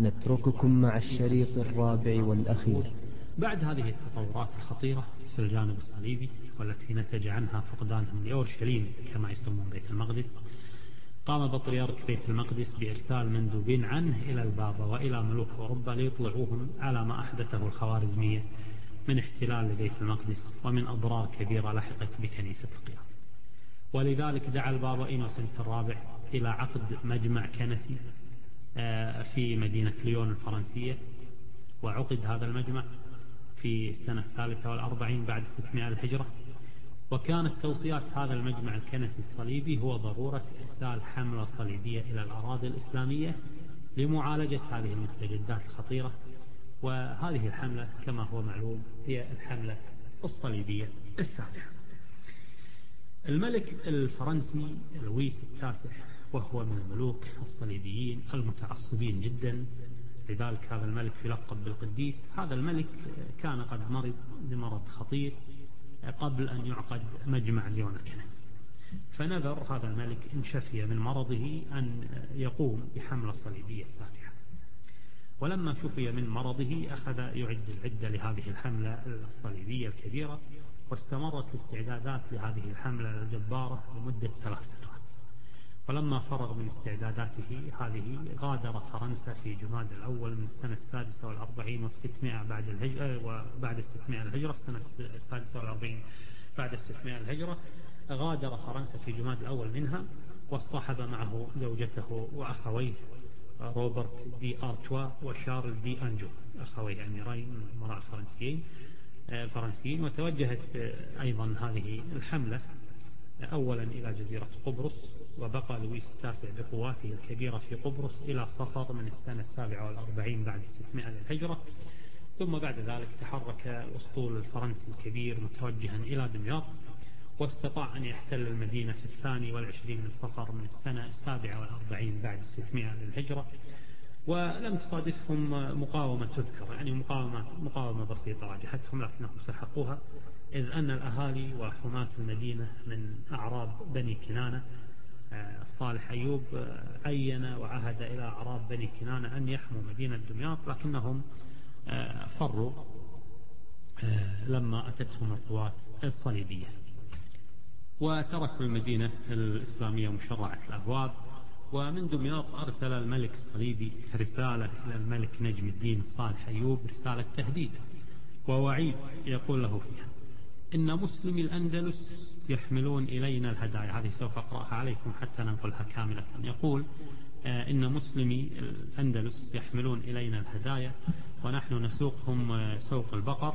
نترككم مع الشريط الرابع والأخير. بعد هذه التطورات الخطيرة في الجانب الصليبي والتي نتج عنها فقدانهم لأورشليم كما يسمون بيت المقدس قام بطريرك بيت المقدس بإرسال مندوبين عنه إلى البابا وإلى ملوك أوروبا ليطلعوهم على ما أحدثه الخوارزمية من احتلال لبيت المقدس ومن أضرار كبيرة لحقت بكنيسة القيام. ولذلك دعا البابا إينوسنت الرابع إلى عقد مجمع كنسي. في مدينة ليون الفرنسية وعقد هذا المجمع في السنة الثالثة والأربعين بعد 600 الهجرة. وكانت توصيات هذا المجمع الكنسي الصليبي هو ضرورة إرسال حملة صليبية إلى الأراضي الإسلامية لمعالجة هذه المستجدات الخطيرة. وهذه الحملة كما هو معلوم هي الحملة الصليبية السابعة الملك الفرنسي لويس التاسع وهو من الملوك الصليبيين المتعصبين جدا. لذلك هذا الملك يلقب بالقديس. هذا الملك كان قد مرض بمرض خطير قبل أن يعقد مجمع ليون الكنسي فنذر هذا الملك إن شفي من مرضه أن يقوم بحملة صليبية سافحة ولما شفي من مرضه أخذ يعد العدة لهذه الحملة الصليبية الكبيرة واستمرت الاستعدادات لهذه الحملة الجبارة لمدة ثلاث سنوات. ولما فرغ من استعداداته هذه غادر فرنسا في جماد الأول من السنة السادسة والأربعين والستمائة بعد الهجرة وبعد الستمائة الهجرة السنة السادسة والأربعين بعد الستمائة الهجرة غادر فرنسا في جماد الأول منها واصطحب معه زوجته وأخويه روبرت دي أرتوا وشارل دي أنجو. أخوي أميرين امراء فرنسيين فرنسيين وتوجهت أيضا هذه الحملة أولا إلى جزيرة قبرص وبقى لويس التاسع بقواته الكبيرة في قبرص إلى صفر من السنة السابعة والأربعين بعد الستمائة للهجرة ثم بعد ذلك تحرك الأسطول الفرنسي الكبير متوجها إلى دمياط واستطاع أن يحتل المدينة في الثاني والعشرين من صفر من السنة السابعة والأربعين بعد الستمائة للهجرة ولم تصادفهم مقاومة تذكر يعني مقاومة, مقاومة بسيطة واجهتهم لكنهم سحقوها إذ أن الأهالي وحماة المدينة من أعراب بني كنانة آه، صالح أيوب آه، عين وعهد إلى أعراب بني كنانة أن يحموا مدينة دمياط لكنهم آه، فروا لما أتتهم القوات الصليبية. وتركوا المدينة الإسلامية مشرعة الأبواب ومن دمياط أرسل الملك الصليبي رسالة إلى الملك نجم الدين صالح أيوب رسالة تهديد ووعيد يقول له فيها إن مسلمي الأندلس يحملون إلينا الهدايا. هذه سوف أقرأها عليكم حتى ننقلها كاملة. يقول آه، إن مسلمي الأندلس يحملون إلينا الهدايا ونحن نسوقهم آه، سوق البقر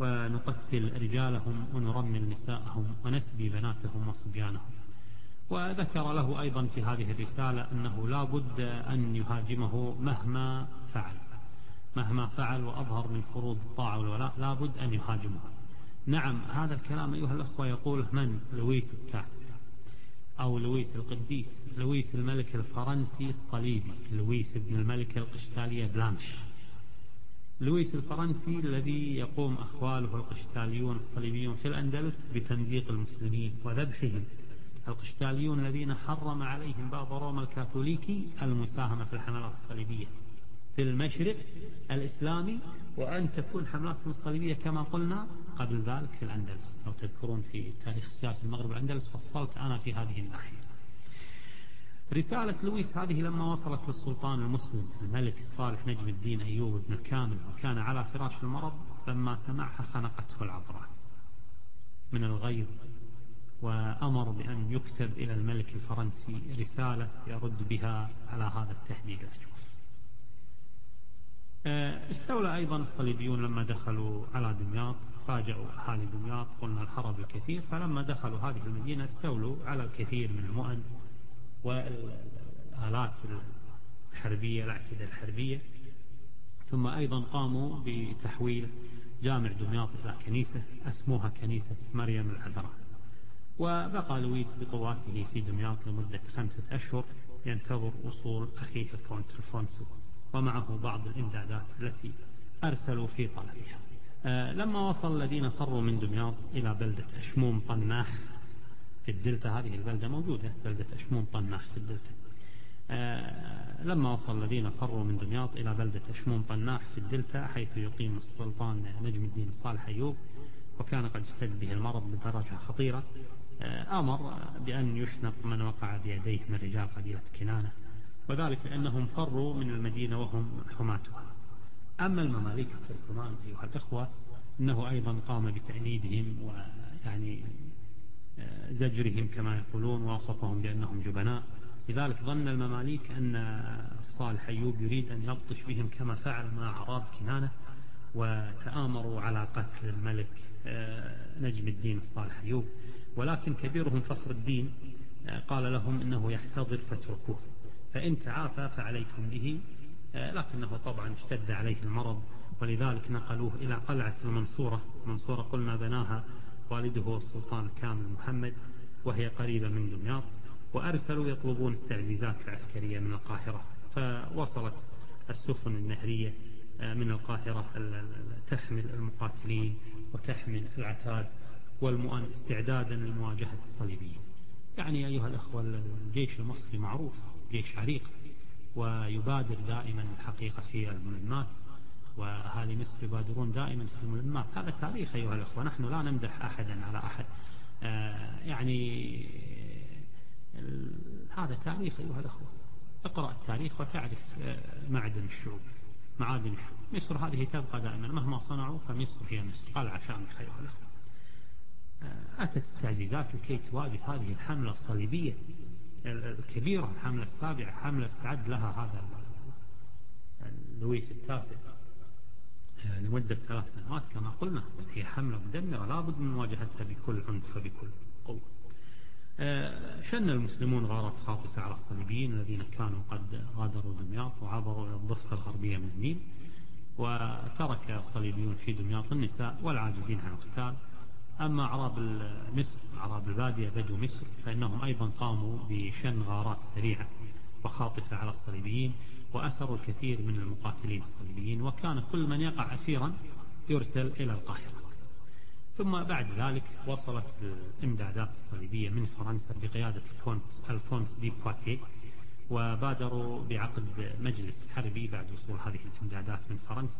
ونقتل رجالهم ونرمل نساءهم ونسبي بناتهم وصبيانهم. وذكر له أيضا في هذه الرسالة أنه لا بد أن يهاجمه مهما فعل. مهما فعل وأظهر من فروض الطاعة والولاء لا بد أن يهاجمه. نعم هذا الكلام أيها الأخوة يقول من؟ لويس الكافر أو لويس القديس لويس الملك الفرنسي الصليبي لويس ابن الملك القشتالية بلانش. لويس الفرنسي الذي يقوم أخواله القشتاليون الصليبيون في الأندلس بتمزيق المسلمين وذبحهم. القشتاليون الذين حرم عليهم باب روما الكاثوليكي المساهمة في الحملات الصليبية. في المشرق الإسلامي وأن تكون حملاتهم الصليبية كما قلنا قبل ذلك في الأندلس. لو تذكرون في تاريخ السياسي المغرب الأندلس فصلت أنا في هذه الناحية. رسالة لويس هذه لما وصلت للسلطان المسلم الملك الصالح نجم الدين أيوب بن الكامل وكان على فراش المرض لما سمعها خنقته العبرات من الغيظ وأمر بأن يكتب إلى الملك الفرنسي رسالة يرد بها على هذا التهديد. الأجوف آه، استولى أيضا الصليبيون لما دخلوا على دمياط فاجأوا أهالي دمياط قلنا الحرب الكثير. فلما دخلوا هذه المدينة استولوا على الكثير من المؤن والآلات الحربية الأعتدة الحربية. ثم أيضا قاموا بتحويل جامع دمياط إلى كنيسة أسموها كنيسة مريم العذراء. وبقى لويس بقواته في دمياط لمدة خمسة أشهر ينتظر وصول أخيه الكونت الفونسو ومعه بعض الإمدادات التي أرسلوا في طلبها. آه، لما وصل الذين فروا من دمياط إلى بلدة أشموم طناخ في الدلتا هذه البلدة موجودة بلدة أشموم طناخ في الدلتا. آه، لما وصل الذين فروا من دمياط إلى بلدة أشموم طناخ في الدلتا حيث يقيم السلطان نجم الدين صالح أيوب وكان قد اشتد به المرض بدرجة خطيرة أمر. بأن يشنق من وقع بيديه من رجال قبيلة كنانة وذلك لأنهم فروا من المدينة وهم حماتها أما المماليك التركمان أيها الإخوة أنه أيضا قام بتأنيبهم ويعني آه، زجرهم كما يقولون ووصفهم بأنهم جبناء. لذلك ظن المماليك أن الصالح أيوب يريد أن يبطش بهم كما فعل مع عراب كنانة وتآمروا على قتل الملك آه، نجم الدين الصالح أيوب. ولكن كبيرهم فخر الدين آه، قال لهم إنه يحتضر فاتركوه فإن تعافى فعليكم به آه، لكنه طبعا اشتد عليه المرض ولذلك نقلوه إلى قلعة المنصورة منصورة قلنا بناها والده السلطان الكامل محمد وهي قريبة من دمياط وأرسلوا يطلبون التعزيزات العسكرية من القاهرة فوصلت السفن النهرية آه، من القاهرة تحمل المقاتلين وتحمل العتاد. والمؤن استعدادا لمواجهة الصليبيين. يعني أيها الأخوة الجيش المصري معروف جيش عريق ويبادر دائما الحقيقة في الملمات وأهالي مصر يبادرون دائما في الملمات. هذا تاريخ أيها الأخوة نحن لا نمدح أحدا على أحد. آه، يعني هذا تاريخ أيها الأخوة اقرأ التاريخ وتعرف آه، معدن الشعوب معادن الشعوب. مصر هذه تبقى دائما. مهما صنعوا فمصر هي مصر. قال عشامخ أيها الأخوة أتت التعزيزات لكي تواجه هذه الحملة الصليبية الكبيرة الحملة السابعة حملة استعد لها هذا لويس التاسع. آه، لمدة ثلاث سنوات كما قلنا. هي حملة مدمرة لابد من مواجهتها بكل عنف وبكل قوة. آه، شن المسلمون غارات خاطفة على الصليبيين الذين كانوا قد غادروا دمياط وعبروا إلى الضفة الغربية من النيل وترك الصليبيون في دمياط النساء والعاجزين عن القتال. أما أعراب مصر أعراب البادية بدو مصر فإنهم أيضا قاموا بشن غارات سريعة وخاطفة على الصليبيين وأسروا الكثير من المقاتلين الصليبيين وكان كل من يقع أسيرا يرسل إلى القاهرة. ثم بعد ذلك وصلت الإمدادات الصليبية من فرنسا بقيادة الكونت ألفونس دي بواتيه وبادروا بعقد مجلس حربي بعد وصول هذه الإمدادات من فرنسا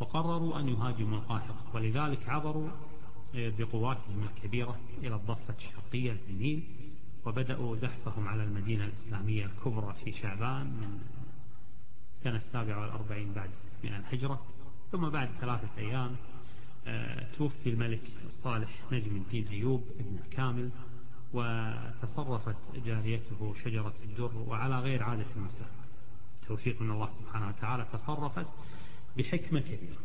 وقرروا أن يهاجموا القاهرة ولذلك عبروا بقواتهم الكبيرة إلى الضفة الشرقية للنيل وبدأوا زحفهم على المدينة الإسلامية الكبرى في شعبان من سنة السابعة والأربعين بعد 600 الهجرة. ثم بعد ثلاثة أيام آه، توفي الملك الصالح نجم الدين أيوب ابن كامل وتصرفت جاريته شجرة الدر وعلى غير عادة المساء توفيق من الله سبحانه وتعالى تصرفت بحكمة كبيرة.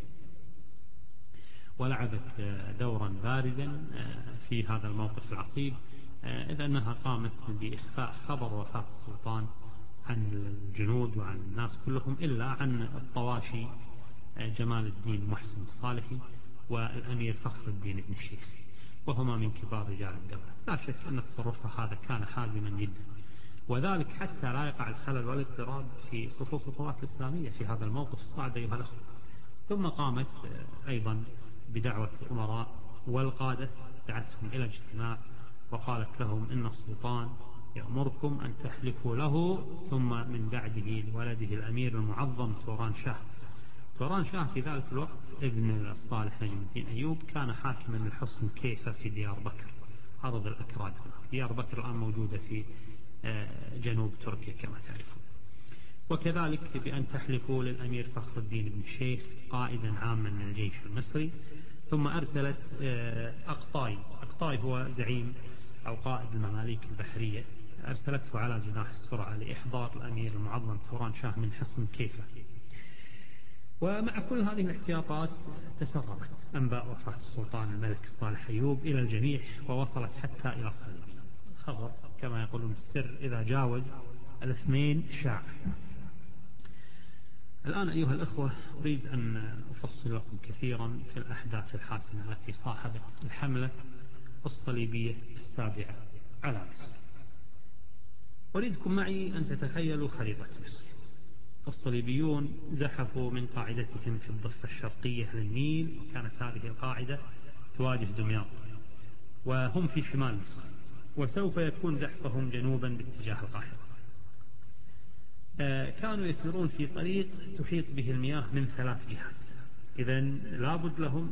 ولعبت آه، دورا بارزا آه، في هذا الموقف العصيب إذ أنها قامت بإخفاء خبر وفاة السلطان عن الجنود وعن الناس كلهم إلا عن الطواشي جمال الدين محسن الصالحي والأمير فخر الدين بن الشيخ وهما من كبار رجال الدولة. لا شك أن تصرفها هذا كان حازما جدا. وذلك حتى لا يقع الخلل والاضطراب في صفوف القوات الإسلامية في هذا الموقف الصعب أيها الأخوة. ثم قامت أيضا بدعوة الأمراء والقادة دعتهم إلى اجتماع وقالت لهم إن السلطان يأمركم أن تحلفوا له ثم من بعده لولده الأمير المعظم توران شاه. توران شاه في ذلك الوقت ابن الصالح نجم الدين أيوب كان حاكما للحصن كيفة في ديار بكر. أرض الأكراد ديار بكر الآن موجودة في آه، جنوب تركيا كما تعرفون. وكذلك بأن تحلفوا للأمير فخر الدين بن الشيخ قائدا عاما من الجيش المصري ثم أرسلت آه، أقطاي. أقطاي هو زعيم أو قائد المماليك البحرية. أرسلته على جناح السرعة لإحضار الأمير المعظم توران شاه من حصن كيفة. ومع كل هذه الاحتياطات تسربت أنباء وفاة السلطان الملك الصالح أيوب إلى الجميع ووصلت حتى إلى الصليب. خبر كما يقولون السر إذا جاوز الأثنين شاع. الآن أيها الأخوة أريد أن أفصل لكم كثيرا في الأحداث الحاسمة التي صاحبت الحملة الصليبية السابعة على مصر. أريدكم معي أن تتخيلوا خريطة مصر. الصليبيون زحفوا من قاعدتهم في الضفة الشرقية للنيل وكانت هذه القاعدة تواجه دمياط وهم في شمال مصر وسوف يكون زحفهم جنوبا باتجاه القاهرة. كانوا يسيرون في طريق تحيط به المياه من ثلاث جهات. إذا لابد لهم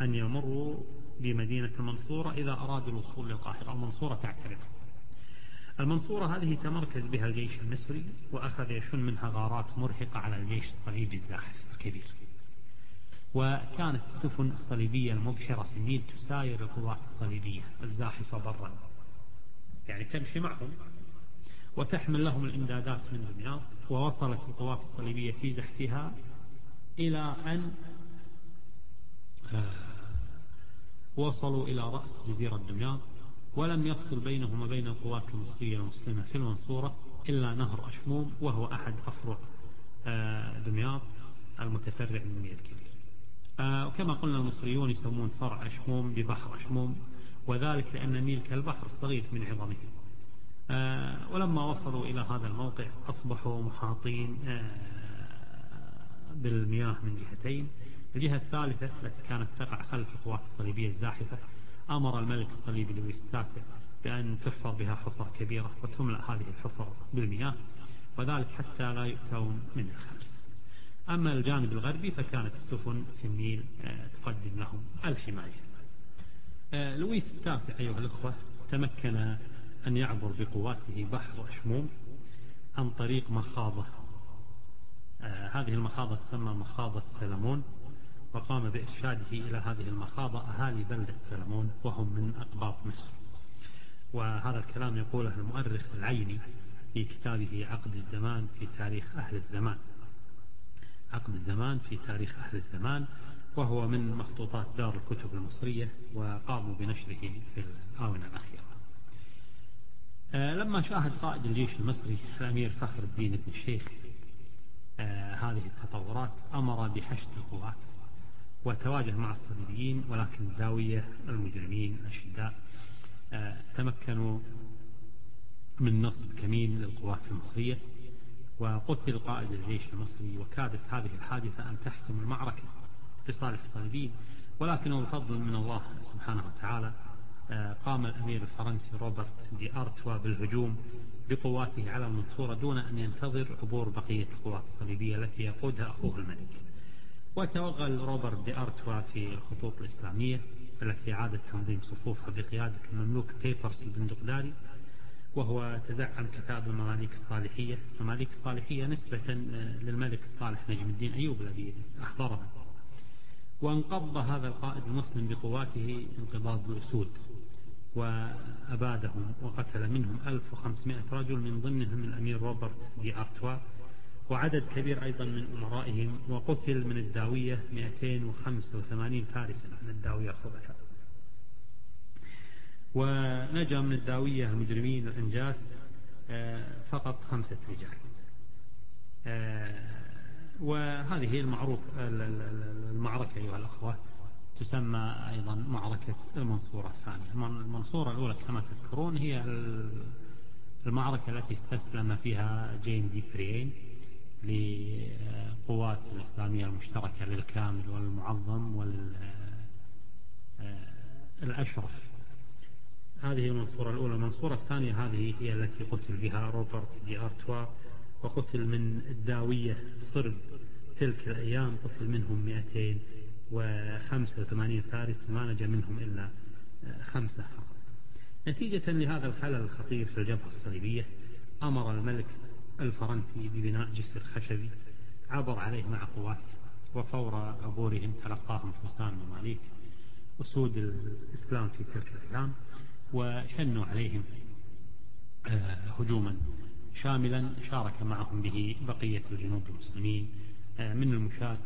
أن يمروا بمدينة المنصورة إذا أرادوا الوصول للقاهرة. المنصورة تعترض. المنصورة هذه تمركز بها الجيش المصري وأخذ يشن منها غارات مرهقة على الجيش الصليبي الزاحف الكبير. وكانت السفن الصليبية المبحرة في النيل تساير القوات الصليبية الزاحفة برا. يعني تمشي معهم. وتحمل لهم الإمدادات من دمياط ووصلت القوات الصليبية في زحفها إلى أن آه، وصلوا إلى رأس جزيرة دمياط ولم يفصل بينهم وبين القوات المصرية المسلمة في المنصورة إلا نهر أشموم وهو أحد أفرع آه، دمياط المتفرع من النيل الكبير آه، وكما قلنا المصريون يسمون فرع أشموم ببحر أشموم وذلك لأن النيل كالبحر الصغير من عظمه. ولما وصلوا إلى هذا الموقع أصبحوا محاطين بالمياه من جهتين. الجهة الثالثة التي كانت تقع خلف القوات الصليبية الزاحفة أمر الملك الصليبي لويس التاسع بأن تحفر بها حفرة كبيرة وتملأ هذه الحفر بالمياه وذلك حتى لا يؤتون من الخلف. أما الجانب الغربي فكانت السفن في النيل آه، تقدم لهم الحماية. آه، لويس التاسع أيها الأخوة تمكن أن يعبر بقواته بحر أشموم عن طريق مخاضة. آه، هذه المخاضة تسمى مخاضة سلمون وقام بإرشاده إلى هذه المخاضة أهالي بلدة سلمون وهم من أقباط مصر. وهذا الكلام يقوله المؤرخ العيني في كتابه عقد الزمان في تاريخ أهل الزمان. عقد الزمان في تاريخ أهل الزمان وهو من مخطوطات دار الكتب المصرية وقاموا بنشره في الآونة الأخيرة. لما شاهد قائد الجيش المصري الأمير فخر الدين بن الشيخ آه، هذه التطورات أمر بحشد القوات وتواجه مع الصليبيين ولكن الداوية المجرمين الأشداء آه، تمكنوا من نصب كمين للقوات المصرية. وقتل قائد الجيش المصري وكادت هذه الحادثة أن تحسم المعركة لصالح الصليبيين. ولكنه بفضل من الله سبحانه وتعالى آه، قام الأمير الفرنسي روبرت دي أرتوا بالهجوم بقواته على المنصورة دون أن ينتظر عبور بقية القوات الصليبية التي يقودها أخوه الملك. وتوغل روبرت دي أرتوا في الخطوط الإسلامية التي عادت تنظيم صفوفها بقيادة المملوك بيبرس البندقداري وهو تزعم كتاب المماليك الصالحية. المماليك الصالحية نسبة للملك الصالح نجم الدين أيوب الذي أحضرها. وانقض هذا القائد المسلم بقواته انقضاض الأسود وأبادهم وقتل منهم 1500 رجل من ضمنهم الأمير روبرت دي أرتوا وعدد كبير أيضا من أمرائهم وقتل من الداوية 285 فارسا من الداوية الخبثاء. ونجا من الداوية المجرمين الأنجاس آه، فقط خمسة رجال. آه، وهذه هي المعروف المعركة أيها الأخوة. تسمى أيضا معركة المنصورة الثانية. المنصورة الأولى كما تذكرون هي المعركة التي استسلم فيها جين دي فريين لقوات الإسلامية المشتركة للكامل والمعظم والأشرف هذه المنصورة الأولى. المنصورة الثانية هذه هي التي قتل بها روبرت دي أرتوا. وقتل من الداوية صرب تلك الأيام قتل منهم 285 فارس وما نجا منهم إلا خمسة فقط. نتيجة لهذا الخلل الخطير في الجبهة الصليبية أمر الملك الفرنسي ببناء جسر خشبي عبر عليه مع قواته وفور عبورهم تلقاهم فرسان مماليك أسود الإسلام في تلك الأيام وشنوا عليهم آه، هجوما. شاملا شارك معهم به بقية الجنود المسلمين آه، من المشاة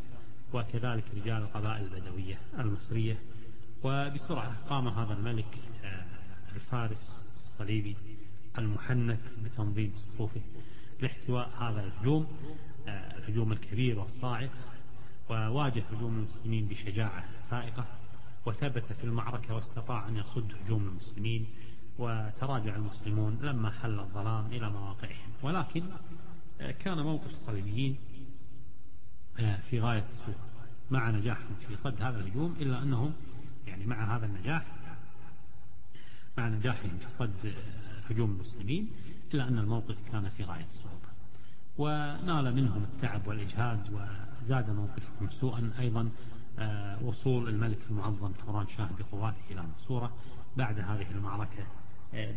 وكذلك رجال القبائل البدوية المصرية. وبسرعة قام هذا الملك آه، الفارس الصليبي المحنك بتنظيم صفوفه لاحتواء هذا الهجوم الهجوم الكبير والصاعق. وواجه هجوم المسلمين بشجاعة فائقة وثبت في المعركة واستطاع أن يصد هجوم المسلمين وتراجع المسلمون لما حل الظلام إلى مواقعهم. ولكن آه، كان موقف الصليبيين آه، في غاية السوء مع نجاحهم في صد هذا الهجوم إلا أنهم يعني مع هذا النجاح مع نجاحهم في صد آه، هجوم المسلمين إلا أن الموقف كان في غاية الصعوبة. ونال منهم التعب والإجهاد وزاد موقفهم سوءا أيضا وصول الملك المعظم توران شاه بقواته إلى منصورة بعد هذه المعركة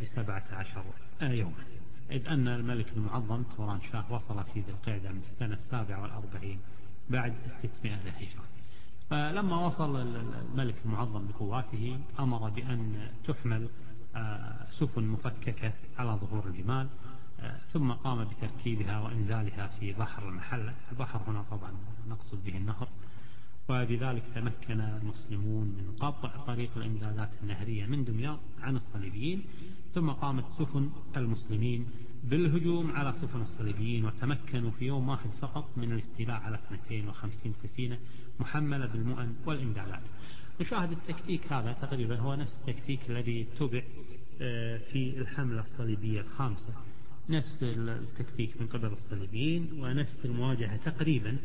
بسبعة عشر يوما. إذ أن الملك المعظم توران شاه وصل في ذي القعدة من السنة السابعة والأربعين بعد الستمائة للهجرة فلما وصل الملك المعظم بقواته أمر بأن تحمل آه، سفن مفككة على ظهور الجمال آه، ثم قام بتركيبها وإنزالها في بحر المحلة. البحر هنا طبعا نقصد به النهر. وبذلك تمكن المسلمون من قطع طريق الإمدادات النهرية من دمياط عن الصليبيين ثم قامت سفن المسلمين بالهجوم على سفن الصليبيين وتمكنوا في يوم واحد فقط من الاستيلاء على 250 سفينة محملة بالمؤن والإمدادات. نشاهد التكتيك هذا تقريبا هو نفس التكتيك الذي اتبع آه، في الحملة الصليبية الخامسة. نفس التكتيك من قبل الصليبيين ونفس المواجهة تقريبا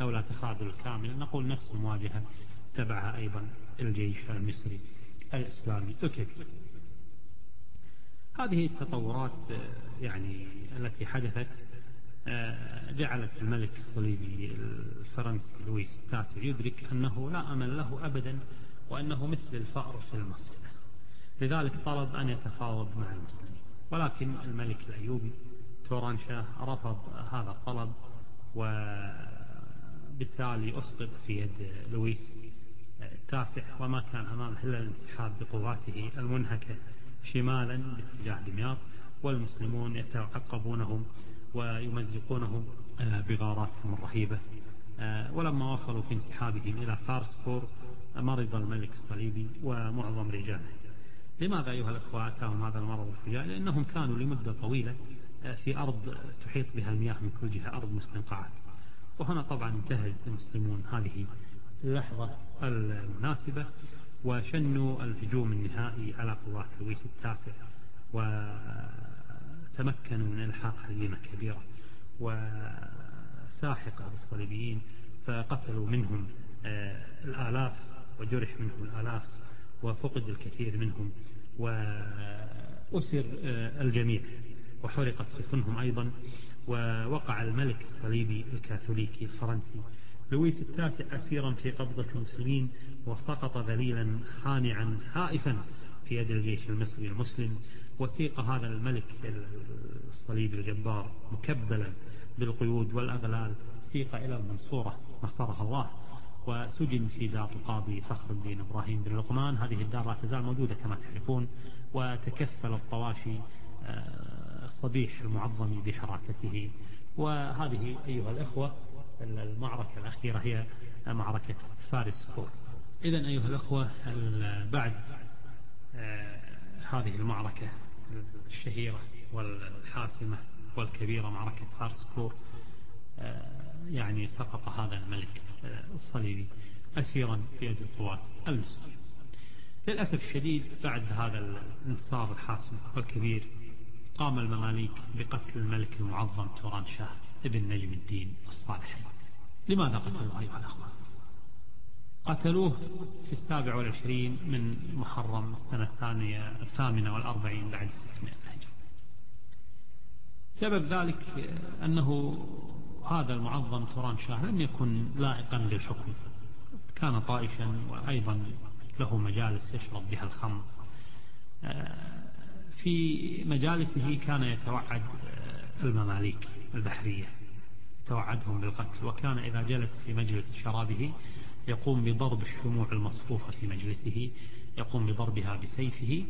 أو لا تخاذل الكامل. نقول نفس المواجهة تبعها أيضا الجيش المصري الإسلامي. الكبير هذه التطورات آه، يعني التي حدثت آه، جعلت الملك الصليبي الفرنسي لويس التاسع يدرك أنه لا أمل له أبدا وأنه مثل الفأر في المصيدة. لذلك طلب أن يتفاوض مع المسلمين. ولكن الملك الأيوبي توران شاه رفض هذا الطلب وبالتالي أسقط في يد لويس التاسع وما كان أمامه إلا الانسحاب بقواته المنهكة شمالا باتجاه دمياط والمسلمون يتعقبونهم ويمزقونهم بغاراتهم الرهيبة ولما وصلوا في انسحابهم إلى فارسفور مرض الملك الصليبي ومعظم رجاله. لماذا أيها الأخوة أتاهم هذا المرض الفجائي لأنهم كانوا لمدة طويلة آه، في أرض تحيط بها المياه من كل جهة أرض مستنقعات. وهنا طبعا انتهز المسلمون هذه اللحظة المناسبة وشنوا الهجوم النهائي على قوات لويس التاسع وتمكنوا من إلحاق هزيمة كبيرة وساحقة بالصليبيين فقتلوا منهم آه، الآلاف وجرح منهم الآلاف. وفقد الكثير منهم وأسر آه، الجميع وحرقت سفنهم أيضا ووقع الملك الصليبي الكاثوليكي الفرنسي لويس التاسع أسيرا في قبضة المسلمين وسقط ذليلا خانعا خائفا في يد الجيش المصري المسلم. وسيق هذا الملك الصليبي الجبار مكبلا بالقيود والأغلال. سيق إلى المنصورة نصرها الله. وسجن في دار القاضي فخر الدين إبراهيم بن لقمان. هذه الدار لا تزال موجودة كما تعرفون وتكفل الطواشي آه، صبيح المعظم بحراسته. وهذه أيها الأخوة المعركة الأخيرة هي معركة فارس فور. إذا أيها الأخوة بعد آه، هذه المعركة الشهيرة والحاسمة والكبيرة معركة فارس كور آه، يعني سقط هذا الملك آه، الصليبي أسيرا في يد القوات المسلمة. للأسف الشديد بعد هذا الانتصار الحاسم والكبير قام المماليك بقتل الملك المعظم توران شاه ابن نجم الدين الصالح. لماذا قتلوه أيها الأخوة؟ قتلوه في السابع والعشرين من محرم السنة الثانية الثامنة والأربعين بعد ستمائة الهجرة سبب ذلك أنه هذا المعظم توران شاه لم يكن لائقا للحكم. كان طائشا وأيضا له مجالس يشرب بها الخمر. في مجالسه كان يتوعد المماليك البحرية توعدهم بالقتل. وكان إذا جلس في مجلس شرابه يقوم بضرب الشموع المصفوفة في مجلسه يقوم بضربها بسيفه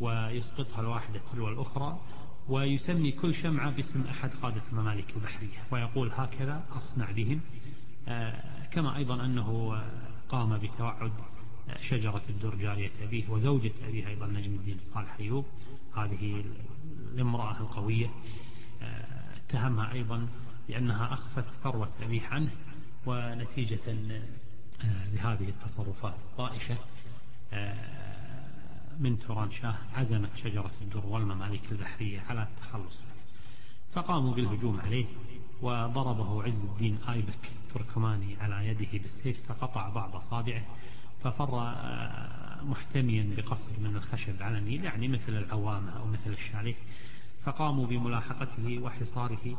ويسقطها الواحدة تلو الأخرى. ويسمي كل شمعة باسم أحد قادة الممالك البحرية ويقول هكذا أصنع بهم. آه، كما أيضا أنه قام بتوعد شجرة الدر جارية أبيه وزوجة أبيه أيضا نجم الدين صالح أيوب. هذه الامرأة القوية آه، اتهمها أيضا لأنها أخفت ثروة أبيه عنه ونتيجة آه، لهذه التصرفات الطائشة. آه، من توران شاه عزمت شجرة الدر والممالك البحرية على التخلص. فقاموا بالهجوم عليه وضربه عز الدين آيبك تركماني على يده بالسيف فقطع بعض أصابعه ففر آه، محتميا بقصر من الخشب على النيل يعني مثل العوامة أو مثل الشاليه فقاموا بملاحقته وحصاره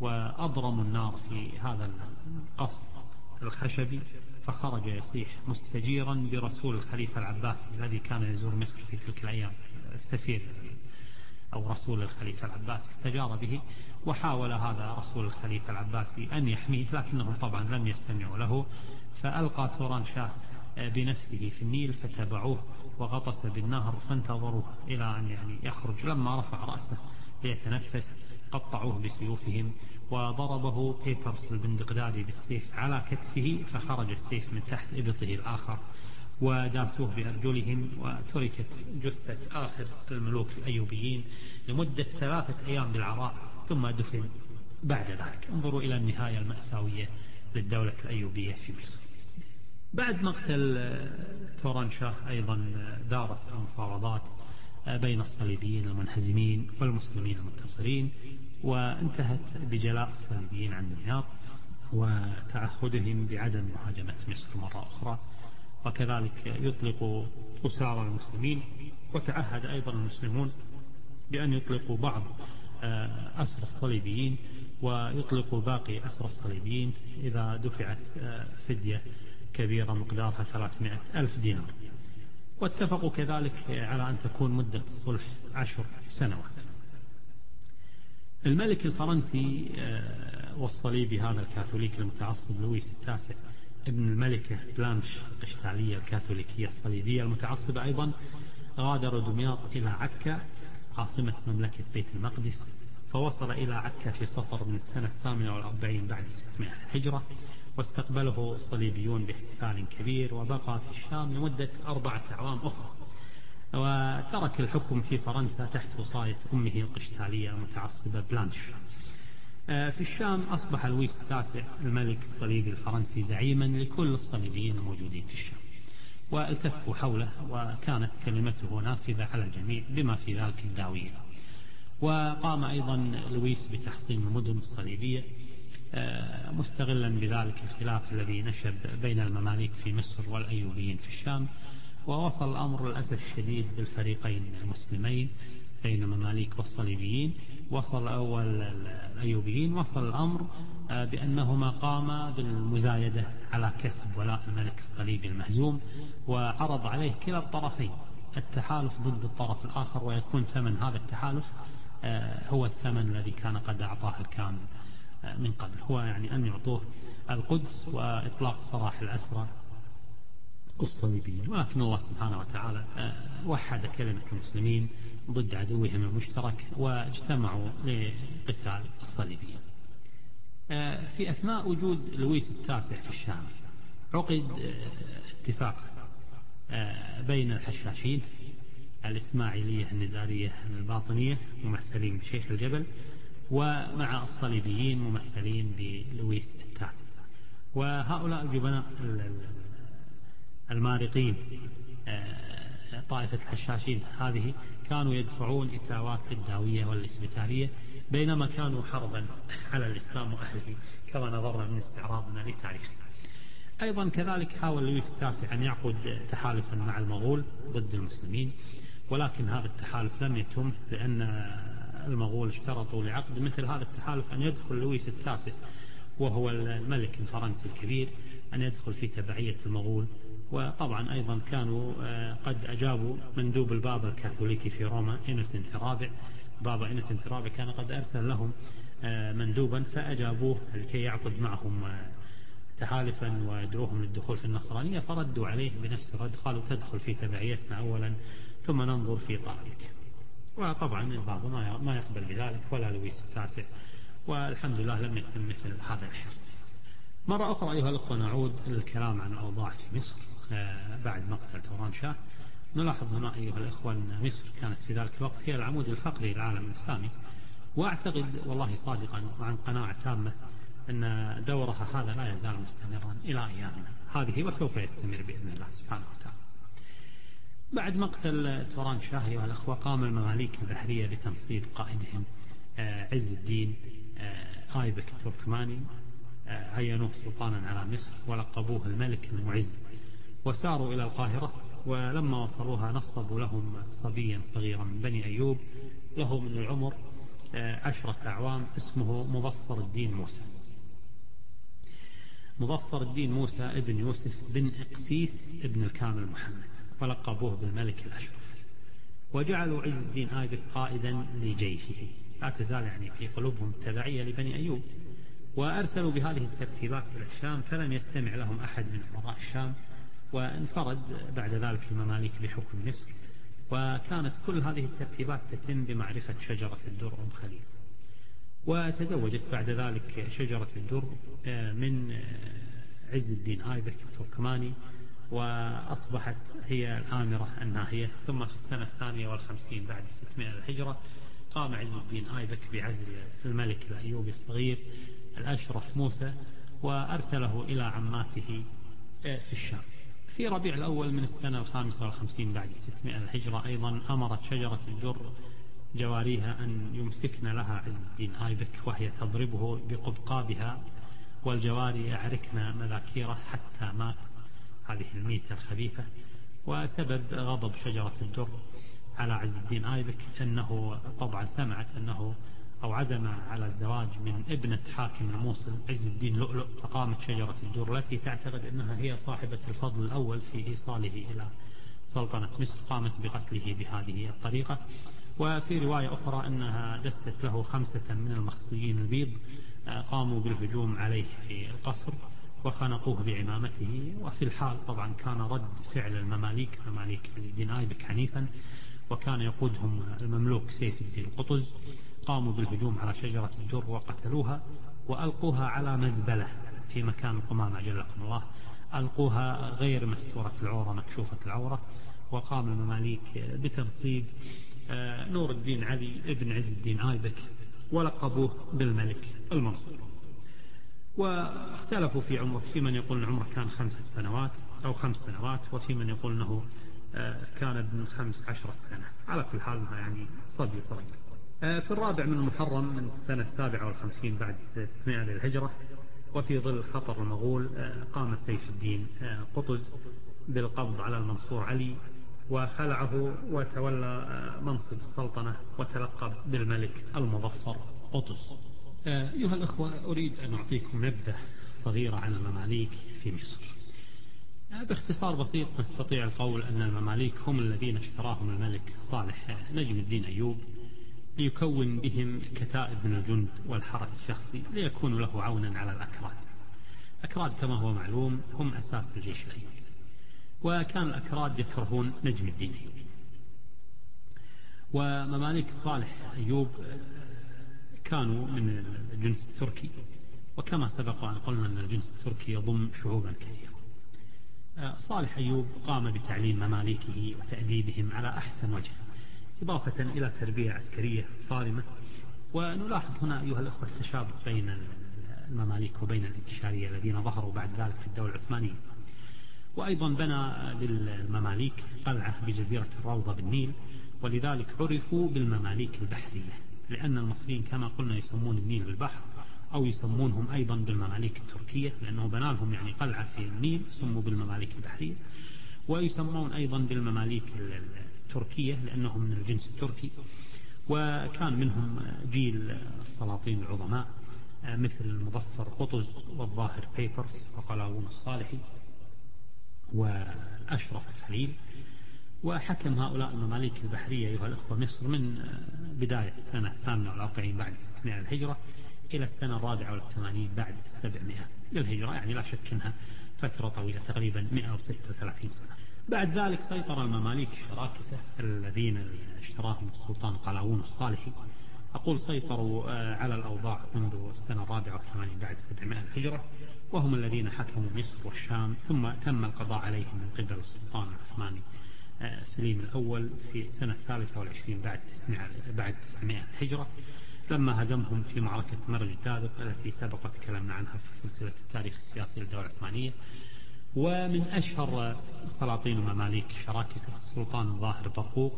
وأضرموا النار في هذا القصر الخشبي. فخرج يصيح مستجيرا برسول الخليفة العباسي الذي كان يزور مصر في تلك الأيام السفير أو رسول الخليفة العباسي استجار به وحاول هذا رسول الخليفة العباسي أن يحميه لكنهم طبعا لم يستمعوا له. فألقى توران شاه بنفسه في النيل فتبعوه وغطس بالنهر فانتظروه إلى أن يعني يخرج. لما رفع رأسه ليتنفس قطعوه بسيوفهم وضربه بيترس البندقدادي بالسيف على كتفه فخرج السيف من تحت إبطه الآخر وداسوه بأرجلهم وتركت جثة آخر الملوك الأيوبيين لمدة ثلاثة أيام بالعراء ثم دفن بعد ذلك. انظروا إلى النهاية المأساوية للدولة الأيوبية في مصر. بعد مقتل توران شاه أيضا دارت المفاوضات بين الصليبيين المنهزمين والمسلمين المنتصرين وانتهت بجلاء الصليبيين عن دمياط وتعهدهم بعدم مهاجمة مصر مرة أخرى. وكذلك يطلق أسارى المسلمين وتعهد أيضا المسلمون بأن يطلقوا بعض أسر الصليبيين ويطلقوا باقي أسر الصليبيين إذا دفعت فدية كبيرة مقدارها 300 ألف دينار. واتفقوا كذلك على أن تكون مدة الصلح عشر سنوات. الملك الفرنسي والصليبي هذا الكاثوليك المتعصب لويس التاسع ابن الملكة بلانش القشتالية الكاثوليكية الصليبية المتعصبة أيضا غادر دمياط إلى عكا عاصمة مملكة بيت المقدس فوصل إلى عكا في صفر من السنة الثامنة والأربعين بعد 600 الهجرة. واستقبله الصليبيون باحتفال كبير وبقى في الشام لمدة أربعة أعوام أخرى. وترك الحكم في فرنسا تحت وصاية أمه القشتالية المتعصبة بلانش. في الشام أصبح لويس التاسع الملك الصليبي الفرنسي زعيما لكل الصليبيين الموجودين في الشام. والتفوا حوله وكانت كلمته نافذة على الجميع بما في ذلك الداوية. وقام أيضا لويس بتحصين المدن الصليبية مستغلا بذلك الخلاف الذي نشب بين المماليك في مصر والأيوبيين في الشام ووصل الأمر للأسف الشديد بالفريقين المسلمين بين المماليك والصليبيين. وصل أول الأيوبيين وصل الأمر بأنهما قاما بالمزايدة على كسب ولاء الملك الصليبي المهزوم وعرض عليه كلا الطرفين التحالف ضد الطرف الآخر ويكون ثمن هذا التحالف هو الثمن الذي كان قد أعطاه الكامل. من قبل. هو يعني أن يعطوه القدس وإطلاق سراح الأسرى الصليبيين. ولكن الله سبحانه وتعالى وحد كلمة المسلمين ضد عدوهم المشترك واجتمعوا لقتال الصليبيين. في أثناء وجود لويس التاسع في الشام عقد اتفاق بين الحشاشين الإسماعيلية النزارية الباطنية ممثلين بشيخ الجبل ومع الصليبيين ممثلين بلويس التاسع وهؤلاء الجبناء المارقين طائفة الحشاشين هذه كانوا يدفعون إتاوات للداوية والإسبيتالية بينما كانوا حربا على الإسلام وأهله كما نظرنا من استعراضنا لتاريخه. أيضا كذلك حاول لويس التاسع أن يعقد تحالفا مع المغول ضد المسلمين ولكن هذا التحالف لم يتم لأن المغول اشترطوا لعقد مثل هذا التحالف أن يدخل لويس التاسع وهو الملك الفرنسي الكبير أن يدخل في تبعية المغول وطبعا أيضا كانوا قد أجابوا مندوب البابا الكاثوليكي في روما إنوسنت الرابع. بابا إنوسنت الرابع كان قد أرسل لهم مندوبا فأجابوه لكي يعقد معهم تحالفا ويدعوهم للدخول في النصرانية. فردوا عليه بنفس الرد قالوا تدخل في تبعيتنا أولا ثم ننظر في طائرك وطبعا البعض ما يقبل بذلك ولا لويس التاسع والحمد لله لم يتم مثل هذا الحرب مرة أخرى أيها الأخوة نعود للكلام عن الأوضاع في مصر بعد مقتل توران شاه. نلاحظ هنا أيها الأخوة أن مصر كانت في ذلك الوقت هي العمود الفقري للعالم الإسلامي. وأعتقد والله صادقا وعن قناعة تامة أن دورها هذا لا يزال مستمرا إلى أيامنا. هذه وسوف يستمر بإذن الله سبحانه وتعالى. بعد مقتل توران شاه أيها الأخوة قام المماليك البحرية بتنصيب قائدهم عز الدين آيبك التركماني عينوه سلطانا على مصر ولقبوه الملك المعز وساروا إلى القاهرة ولما وصلوها نصبوا لهم صبيا صغيرا من بني أيوب. له من العمر عشرة أعوام اسمه مظفر الدين موسى. مظفر الدين موسى ابن يوسف بن إقسيس ابن الكامل محمد. ولقبوه بالملك الأشرف. وجعلوا عز الدين آيبك قائدا لجيشه. لا تزال يعني في قلوبهم تبعية لبني أيوب. وأرسلوا بهذه الترتيبات إلى الشام فلم يستمع لهم أحد من أمراء الشام وانفرد بعد ذلك المماليك بحكم مصر. وكانت كل هذه الترتيبات تتم بمعرفة شجرة الدر أم خليل. وتزوجت بعد ذلك شجرة الدر آه، من آه، عز الدين آيبك التركماني وأصبحت هي الآمرة الناهية. ثم في السنة الثانية والخمسين بعد 600 الهجرة قام عز الدين آيبك بعزل الملك الأيوبي الصغير الأشرف موسى وأرسله إلى عماته آه، في الشام. في ربيع الأول من السنة الخامسة والخمسين بعد 600 الهجرة أيضا أمرت شجرة الدر جواريها أن يمسكن لها عز الدين آيبك وهي تضربه بقبقابها والجواري يعركن مذاكيره حتى مات. هذه الميتة الخبيثة وسبب غضب شجرة الدر على عز الدين آيبك أنه طبعا سمعت أنه أو عزم على الزواج من ابنة حاكم الموصل عز الدين لؤلؤ فقامت شجرة الدر التي تعتقد أنها هي صاحبة الفضل الأول في إيصاله إلى سلطنة مصر قامت بقتله بهذه الطريقة. وفي رواية أخرى أنها دست له خمسة من المخصيين البيض آه، قاموا بالهجوم عليه في القصر. وخنقوه بعمامته. وفي الحال طبعا كان رد فعل المماليك مماليك عز الدين آيبك حنيفا وكان يقودهم المملوك سيف الدين قطز قاموا بالهجوم على شجرة الدر وقتلوها وألقوها على مزبلة في مكان القمامة جلكم الله. ألقوها غير مستورة العورة مكشوفة العورة. وقام المماليك بتنصيب آه، نور الدين علي ابن عز الدين آيبك ولقبوه بالملك المنصور. واختلفوا في عمره في من يقول أن عمره كان خمسة سنوات أو خمس سنوات وفي من يقول أنه آه، كان ابن خمس عشرة سنة. على كل حال يعني صبي صغير آه، في الرابع من المحرم من السنة السابعة والخمسين بعد 600 للهجرة وفي ظل خطر المغول قام سيف الدين قطز بالقبض على المنصور علي وخلعه وتولى منصب السلطنة وتلقب بالملك المظفر قطز. أيها الأخوة أريد أن أعطيكم نبذة صغيرة عن المماليك في مصر. باختصار بسيط نستطيع القول أن المماليك هم الذين اشتراهم الملك صالح نجم الدين أيوب ليكون بهم كتائب من الجند والحرس الشخصي ليكونوا له عونا على الأكراد. الأكراد كما هو معلوم هم أساس الجيش الأيوبي وكان الأكراد يكرهون نجم الدين ومماليك صالح أيوب كانوا من الجنس التركي وكما سبق أن قلنا أن الجنس التركي يضم شعوبا كثيرة. صالح أيوب قام بتعليم مماليكه وتأديبهم على أحسن وجه إضافة إلى تربية عسكرية صارمة. ونلاحظ هنا أيها الأخوة التشابه بين المماليك وبين الانكشارية الذين ظهروا بعد ذلك في الدولة العثمانية. وأيضا بنى للمماليك قلعة بجزيرة الروضة بالنيل ولذلك عرفوا بالمماليك البحرية. لأن المصريين كما قلنا يسمون النيل بالبحر أو يسمونهم أيضا بالمماليك التركية لأنه بنى لهم يعني قلعة في النيل سموا بالمماليك البحرية ويسمون أيضا بالمماليك التركية لأنهم من الجنس التركي وكان منهم جيل السلاطين العظماء مثل المظفر قطز والظاهر بيبرس وقلاوون الصالحي وأشرف الخليل. وحكم هؤلاء المماليك البحرية أيها الأخوة مصر من بداية السنة الثامنة والأربعين بعد 600 الهجرة إلى السنة الرابعة والثمانين بعد السبعمائة للهجرة يعني لا شك أنها فترة طويلة تقريبا 136 سنة. بعد ذلك سيطر المماليك الشراكسة الذين اشتراهم السلطان قلاوون الصالحي. أقول سيطروا آه، على الأوضاع منذ السنة الرابعة والثمانين بعد 700 الهجرة وهم الذين حكموا مصر والشام ثم تم القضاء عليهم من قبل السلطان العثماني آه، سليم الأول في السنة الثالثة والعشرين بعد 900 بعد 900 الهجرة لما هزمهم في معركة مرج الدادق التي سبق تكلمنا عنها في سلسلة التاريخ السياسي للدولة العثمانية. ومن أشهر سلاطين المماليك الشراكسة السلطان الظاهر برقوق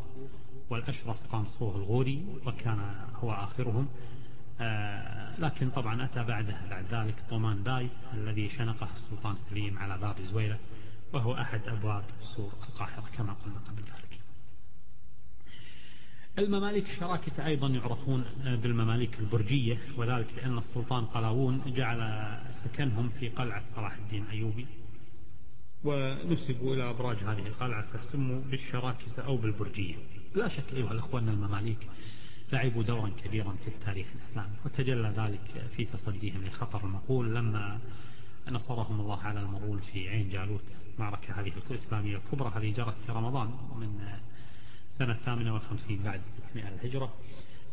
والأشرف قامصوه الغوري وكان هو آخرهم. آه، لكن طبعا أتى بعده بعد ذلك طومان باي الذي شنقه السلطان سليم على باب زويلة. وهو أحد أبواب سور القاهرة كما قلنا قبل ذلك. المماليك الشراكسة أيضا يعرفون بالمماليك البرجية وذلك لأن السلطان قلاوون جعل سكنهم في قلعة صلاح الدين أيوبي ونسبوا إلى أبراج هذه القلعة فسموا بالشراكسة أو بالبرجية. لا شك أيها الأخوة أن المماليك لعبوا دورا كبيرا في التاريخ الإسلامي وتجلى ذلك في تصديهم لخطر المقول لما نصرهم الله على المغول في عين جالوت معركة هذه الإسلامية الكبرى هذه جرت في رمضان من سنة 58 بعد 600 الهجرة.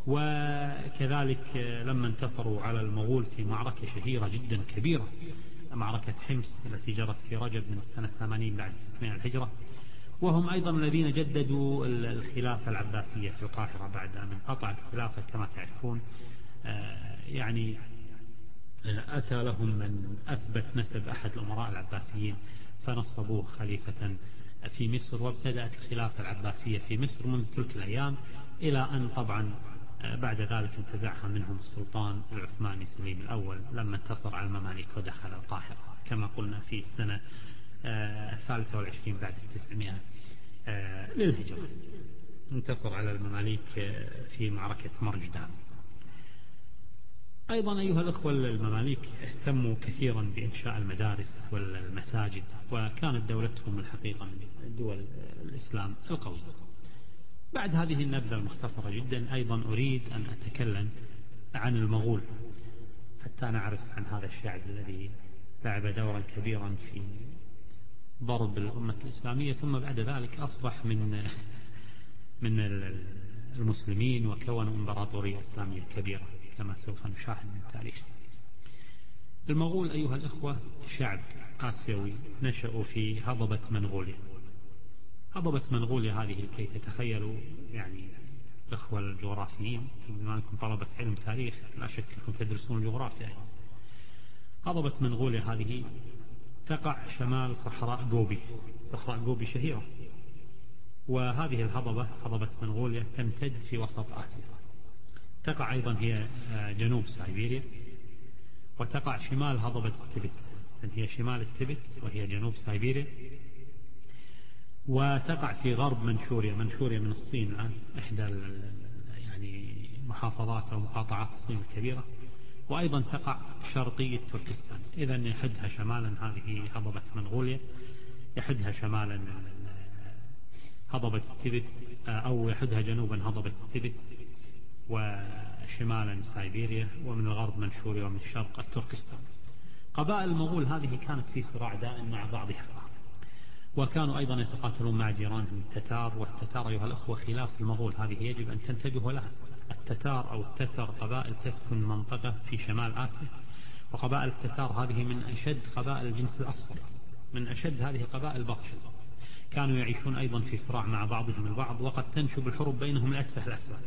وكذلك لما انتصروا على المغول في معركة شهيرة جدا كبيرة معركة حمص التي جرت في رجب من سنة 80 بعد 600 الهجرة. وهم أيضا الذين جددوا الخلافة العباسية في القاهرة بعد أن انقطعت الخلافة كما تعرفون. آه، يعني أتى لهم من أثبت نسب أحد الأمراء العباسيين فنصبوه خليفة في مصر وابتدأت الخلافة العباسية في مصر منذ تلك الأيام إلى أن طبعا آه، بعد ذلك انتزعها منهم السلطان العثماني سليم الأول لما انتصر على المماليك ودخل القاهرة كما قلنا في السنة آه، الثالثة والعشرين بعد التسعمائة آه، للهجرة. انتصر على المماليك في معركة مرجدان. أيضا أيها الأخوة المماليك اهتموا كثيرا بإنشاء المدارس والمساجد وكانت دولتهم الحقيقة من دول الإسلام القوية بعد هذه النبذة المختصرة جدا أيضا أريد أن أتكلم عن المغول حتى نعرف عن هذا الشعب الذي لعب دورا كبيرا في ضرب الأمة الإسلامية ثم بعد ذلك أصبح من من المسلمين وكونوا إمبراطورية إسلامية كبيرة. كما سوف نشاهد من التاريخ المغول أيها الأخوة شعب آسيوي نشأوا في هضبة منغوليا. هضبة منغوليا هذه لكي تتخيلوا يعني الأخوة الجغرافيين بما أنكم طلبة علم تاريخ لا شك أنكم تدرسون الجغرافيا. يعني. هضبة منغوليا هذه تقع شمال صحراء جوبي. صحراء جوبي شهيرة. وهذه الهضبة هضبة منغوليا تمتد في وسط آسيا. تقع أيضا هي آه، جنوب سيبيريا وتقع شمال هضبة التبت. هي شمال التبت وهي جنوب سيبيريا وتقع في غرب منشوريا. منشوريا من الصين الآن إحدى يعني محافظات أو مقاطعات الصين الكبيرة. وأيضا تقع شرقية تركستان. إذا يحدها شمالا هذه هضبة منغوليا. يحدها شمالا هضبة التبت أو يحدها جنوبا هضبة التبت. وشمالا سيبيريا ومن الغرب منشوريا ومن الشرق التركستان. قبائل المغول هذه كانت في صراع دائم مع بعضها وكانوا أيضا يتقاتلون مع جيرانهم التتار والتتار أيها الأخوة خلاف المغول هذه يجب أن تنتبهوا لها. التتار أو التتر قبائل تسكن منطقة في شمال آسيا وقبائل التتار هذه من أشد قبائل الجنس الأصفر من أشد هذه القبائل بطشا كانوا يعيشون أيضا في صراع مع بعضهم البعض وقد تنشب الحروب بينهم لأتفه الأسباب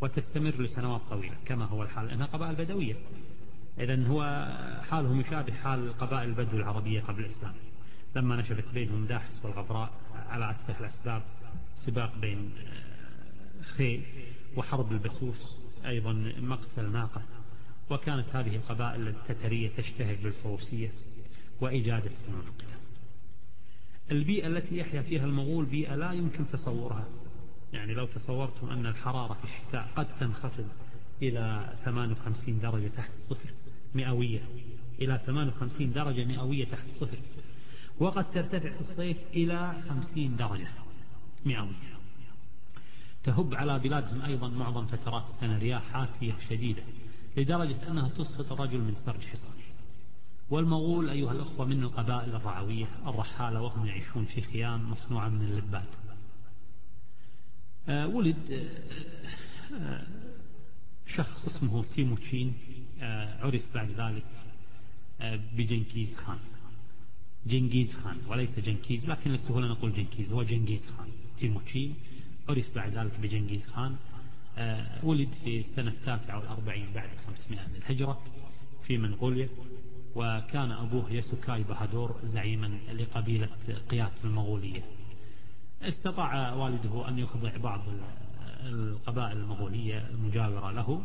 وتستمر لسنوات طويلة كما هو الحال إنها قبائل بدوية. إذا هو حالهم يشابه حال قبائل البدو العربية قبل الإسلام. لما نشبت بينهم داحس والغبراء على أتفه الأسباب سباق بين خيل وحرب البسوس أيضا مقتل ناقة. وكانت هذه القبائل التترية تشتهر بالفروسية وإجادة فنون القتال. البيئة التي يحيا فيها المغول بيئة لا يمكن تصورها. يعني لو تصورتم أن الحرارة في الشتاء قد تنخفض إلى 58 درجة تحت الصفر مئوية إلى 58 درجة مئوية تحت الصفر وقد ترتفع في الصيف إلى 50 درجة مئوية. تهب على بلادهم أيضا معظم فترات السنة رياح حافية شديدة لدرجة أنها تسقط الرجل من سرج حصانه والمغول أيها الأخوة من القبائل الرعوية الرحالة وهم يعيشون في خيام مصنوعة من اللبات. ولد آه، آه، شخص اسمه تيموتشين عرف بعد ذلك بجنكيز خان. جنكيز خان وليس جنكيز لكن للسهولة نقول جنكيز هو جنكيز خان. تيموتشين عرف بعد ذلك بجنكيز خان ولد في السنة التاسعة والأربعين بعد خمسمائة من الهجرة في منغوليا وكان أبوه يسوكاي بهادور زعيما لقبيلة قيات المغولية. استطاع والده أن يخضع بعض القبائل المغولية المجاورة له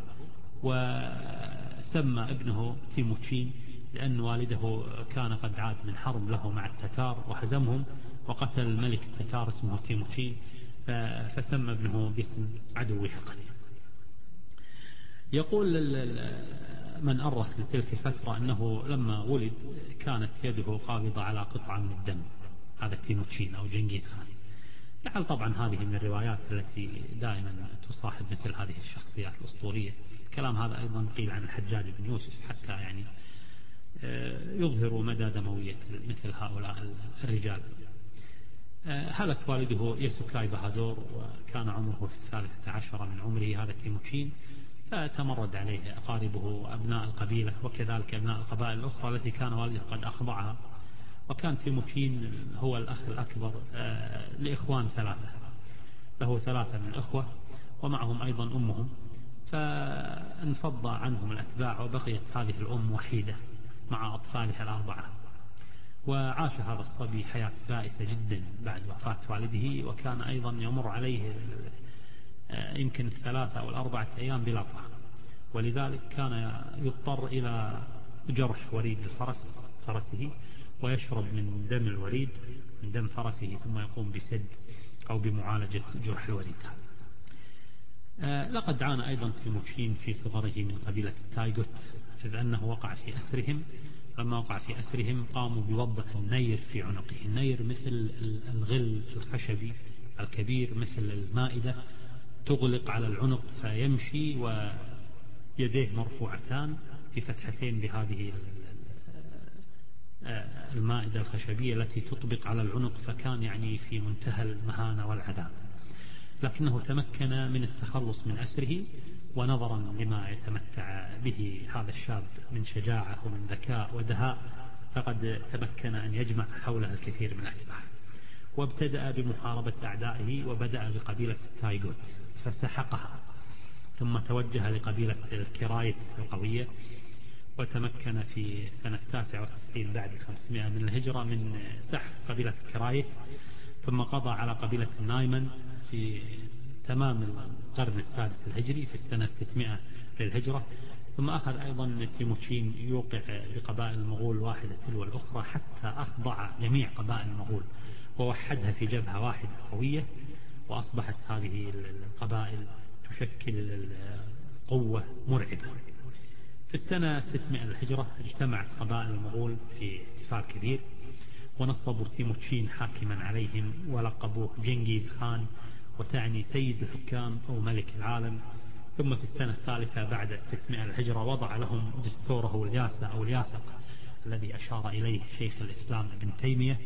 وسمى ابنه تيموتشين لأن والده كان قد عاد من حرب له مع التتار وهزمهم وقتل الملك التتار اسمه تيموتشين فسمى ابنه باسم عدوه القديم يقول من أرخ لتلك الفترة أنه لما ولد كانت يده قابضة على قطعة من الدم هذا تيموتشين أو جنكيز خان. لعل طبعا هذه من الروايات التي دائما تصاحب مثل هذه الشخصيات الأسطورية. الكلام هذا أيضا قيل عن الحجاج بن يوسف حتى يعني آه، يظهر مدى دموية مثل هؤلاء الرجال. آه، هلك والده يسوكاي بهادور وكان عمره في الثالثة عشر من عمره هذا تيموتشين فتمرد عليه أقاربه وأبناء القبيلة وكذلك أبناء القبائل الأخرى التي كان والده قد أخضعها. وكان تيموكين هو الأخ الأكبر آه، لإخوان ثلاثة له ثلاثة من الأخوة ومعهم أيضا أمهم. فانفض عنهم الأتباع وبقيت هذه الأم وحيدة مع أطفالها الأربعة. وعاش هذا الصبي حياة بائسة جدا بعد وفاة والده وكان أيضا يمر عليه آه، يمكن الثلاثة أو الأربعة أيام بلا طعام. ولذلك كان يضطر إلى جرح وريد الفرس فرسه ويشرب من دم الوريد من دم فرسه ثم يقوم بسد أو بمعالجة جرح الوريد آه، لقد عانى أيضا تيموتشين في صغره من قبيلة التايجوت إذ أنه وقع في أسرهم. لما وقع في أسرهم قاموا بوضع النير في عنقه. النير مثل الغل الخشبي الكبير مثل المائدة تغلق على العنق فيمشي ويديه مرفوعتان في فتحتين بهذه المائدة الخشبية التي تطبق على العنق فكان يعني في منتهى المهانة والعذاب لكنه تمكن من التخلص من أسره ونظرا لما يتمتع به هذا الشاب من شجاعة ومن ذكاء ودهاء فقد تمكن أن يجمع حوله الكثير من الأتباع. وابتدأ بمحاربة أعدائه وبدأ بقبيلة التايغوت فسحقها. ثم توجه لقبيلة الكرايت القوية وتمكن في سنة 99 بعد 500 من الهجرة من سحق قبيلة الكرايت ثم قضى على قبيلة النايمن في تمام القرن السادس الهجري في السنة 600 للهجرة. ثم أخذ أيضا تيموتشين يوقع بقبائل المغول واحدة تلو الأخرى حتى أخضع جميع قبائل المغول ووحدها في جبهة واحدة قوية وأصبحت هذه القبائل تشكل قوة مرعبة. في السنة 600 الهجرة اجتمعت قبائل المغول في احتفال كبير ونصبوا تيموتشين حاكما عليهم ولقبوه جنجيز خان وتعني سيد الحكام أو ملك العالم. ثم في السنة الثالثة بعد 600 الهجرة وضع لهم دستوره الياسة أو الياسق الذي أشار إليه شيخ الإسلام ابن تيمية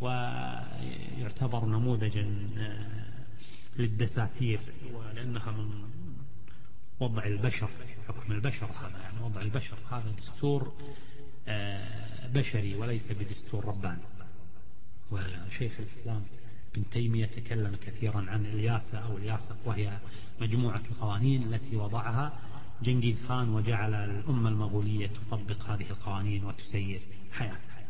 ويعتبر نموذجا للدساتير ولأنها من وضع البشر حكم البشر هذا يعني وضع البشر. هذا دستور آه، بشري وليس بدستور رباني. وشيخ الإسلام ابن تيمية تكلم كثيرا عن الياسة أو الياسق وهي مجموعة القوانين التي وضعها. جنكيز خان وجعل الأمة المغولية تطبق هذه القوانين وتسير حياتها.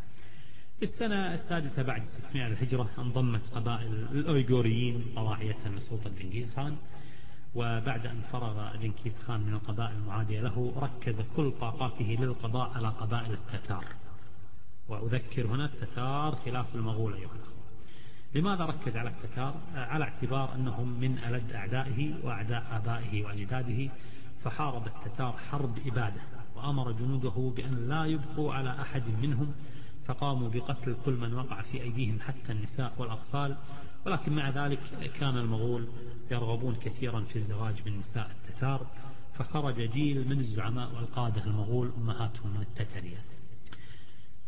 في السنة السادسة بعد 600 الهجرة انضمت قبائل الأويغوريين طواعية لسلطة جنكيز خان. وبعد أن فرغ جنكيز خان من القبائل المعادية له ركز كل طاقاته للقضاء على قبائل التتار. وأذكر هنا التتار خلاف المغول أيها الأخوة. لماذا ركز على التتار؟ على اعتبار أنهم من ألد أعدائه وأعداء آبائه وأجداده فحارب التتار حرب إبادة وأمر جنوده بأن لا يبقوا على أحد منهم فقاموا بقتل كل من وقع في أيديهم حتى النساء والأطفال ولكن مع ذلك كان المغول يرغبون كثيرا في الزواج من نساء التتار فخرج جيل من الزعماء والقادة المغول أمهاتهم التتريات.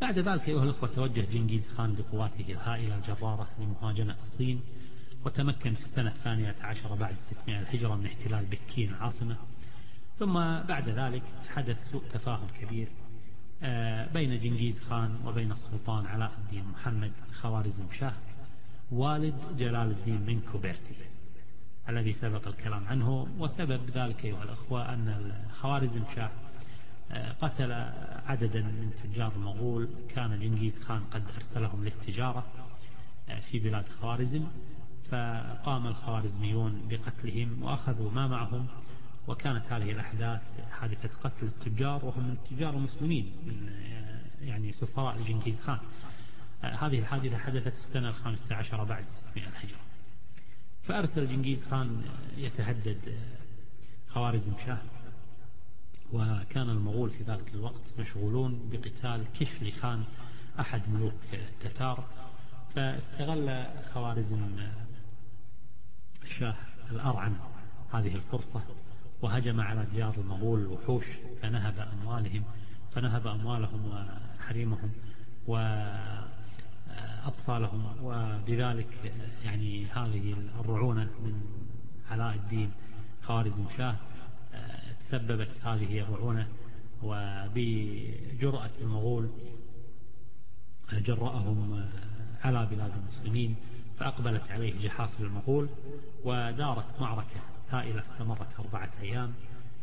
بعد ذلك أيها الأخوة توجه جنكيز خان بقواته الهائلة الجرارة لمهاجمة الصين وتمكن في السنة الثانية عشر بعد 600 الهجرة من احتلال بكين العاصمة ثم بعد ذلك حدث سوء تفاهم كبير آه، بين جنكيز خان وبين السلطان علاء الدين محمد خوارزم شاه والد جلال الدين من كوبرتي. الذي سبق الكلام عنه وسبب ذلك أيها الأخوة أن خوارزم شاه آه، قتل عددا من تجار المغول كان جنكيز خان قد أرسلهم للتجارة آه، في بلاد خوارزم. فقام الخوارزميون بقتلهم وأخذوا ما معهم وكانت هذه الأحداث حادثة قتل التجار وهم من التجار المسلمين من آه، يعني سفراء جنكيز خان. هذه الحادثة حدثت في السنة الخامسة عشر بعد 600 الهجرة فأرسل جنكيز خان يتهدد خوارزم شاه وكان المغول في ذلك الوقت مشغولون بقتال كشلي خان أحد ملوك التتار فاستغل خوارزم شاه الأرعن هذه الفرصة وهجم على ديار المغول الوحوش فنهب أموالهم فنهب أموالهم وحريمهم وأطفالهم وبذلك يعني هذه الرعونة من علاء الدين خوارزم شاه تسببت هذه الرعونة وبجرأة المغول جرأهم على بلاد المسلمين فأقبلت عليه جحافل المغول ودارت معركة هائلة استمرت أربعة أيام.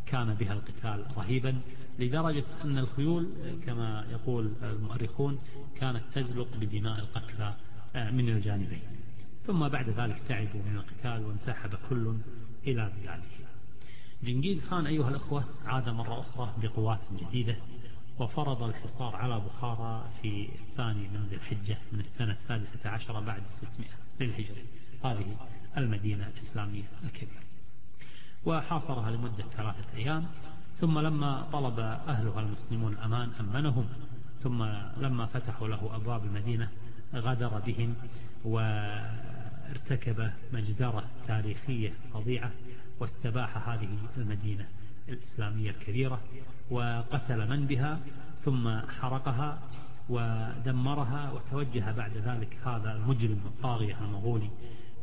كان بها القتال رهيبا لدرجة أن الخيول كما يقول المؤرخون كانت تزلق بدماء القتلى من الجانبين. ثم بعد ذلك تعبوا من القتال وانسحب كل إلى بلاده جنجيز خان أيها الأخوة عاد مرة أخرى بقوات جديدة وفرض الحصار على بخارى في الثاني من ذي الحجة من السنة السادسة عشر بعد الستمائة للهجرة هذه المدينة الإسلامية الكبيرة. وحاصرها لمدة ثلاثة أيام ثم لما طلب أهلها المسلمون الأمان أمنهم ثم لما فتحوا له أبواب المدينة غدر بهم وارتكب مجزرة تاريخية فظيعة واستباح هذه المدينة الإسلامية الكبيرة وقتل من بها ثم حرقها ودمرها وتوجه بعد ذلك هذا المجرم الطاغية المغولي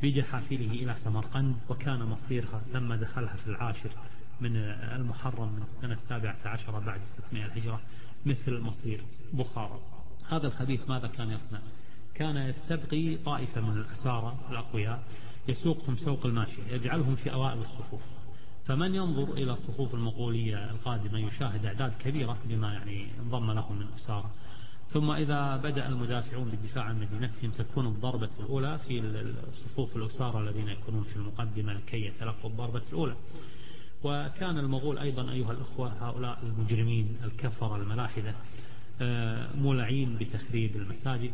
بجحافله إلى سمرقند وكان مصيرها لما دخلها في العاشر من المحرم من السنة السابعة عشر بعد 600 الهجرة مثل مصير بخارى. هذا الخبيث ماذا كان يصنع؟ كان يستبقي طائفة من الأسارة الأقوياء يسوقهم سوق الماشية يجعلهم في أوائل الصفوف. فمن ينظر إلى الصفوف المغولية القادمة يشاهد أعداد كبيرة بما يعني انضم لهم من أسارة ثم إذا بدأ المدافعون بالدفاع عن مدينتهم تكون الضربة الأولى في الصفوف الأسارة الذين يكونون في المقدمة لكي يتلقوا الضربة الأولى. وكان المغول أيضا أيها الأخوة هؤلاء المجرمين الكفر الملاحدة آه، مولعين بتخريب المساجد.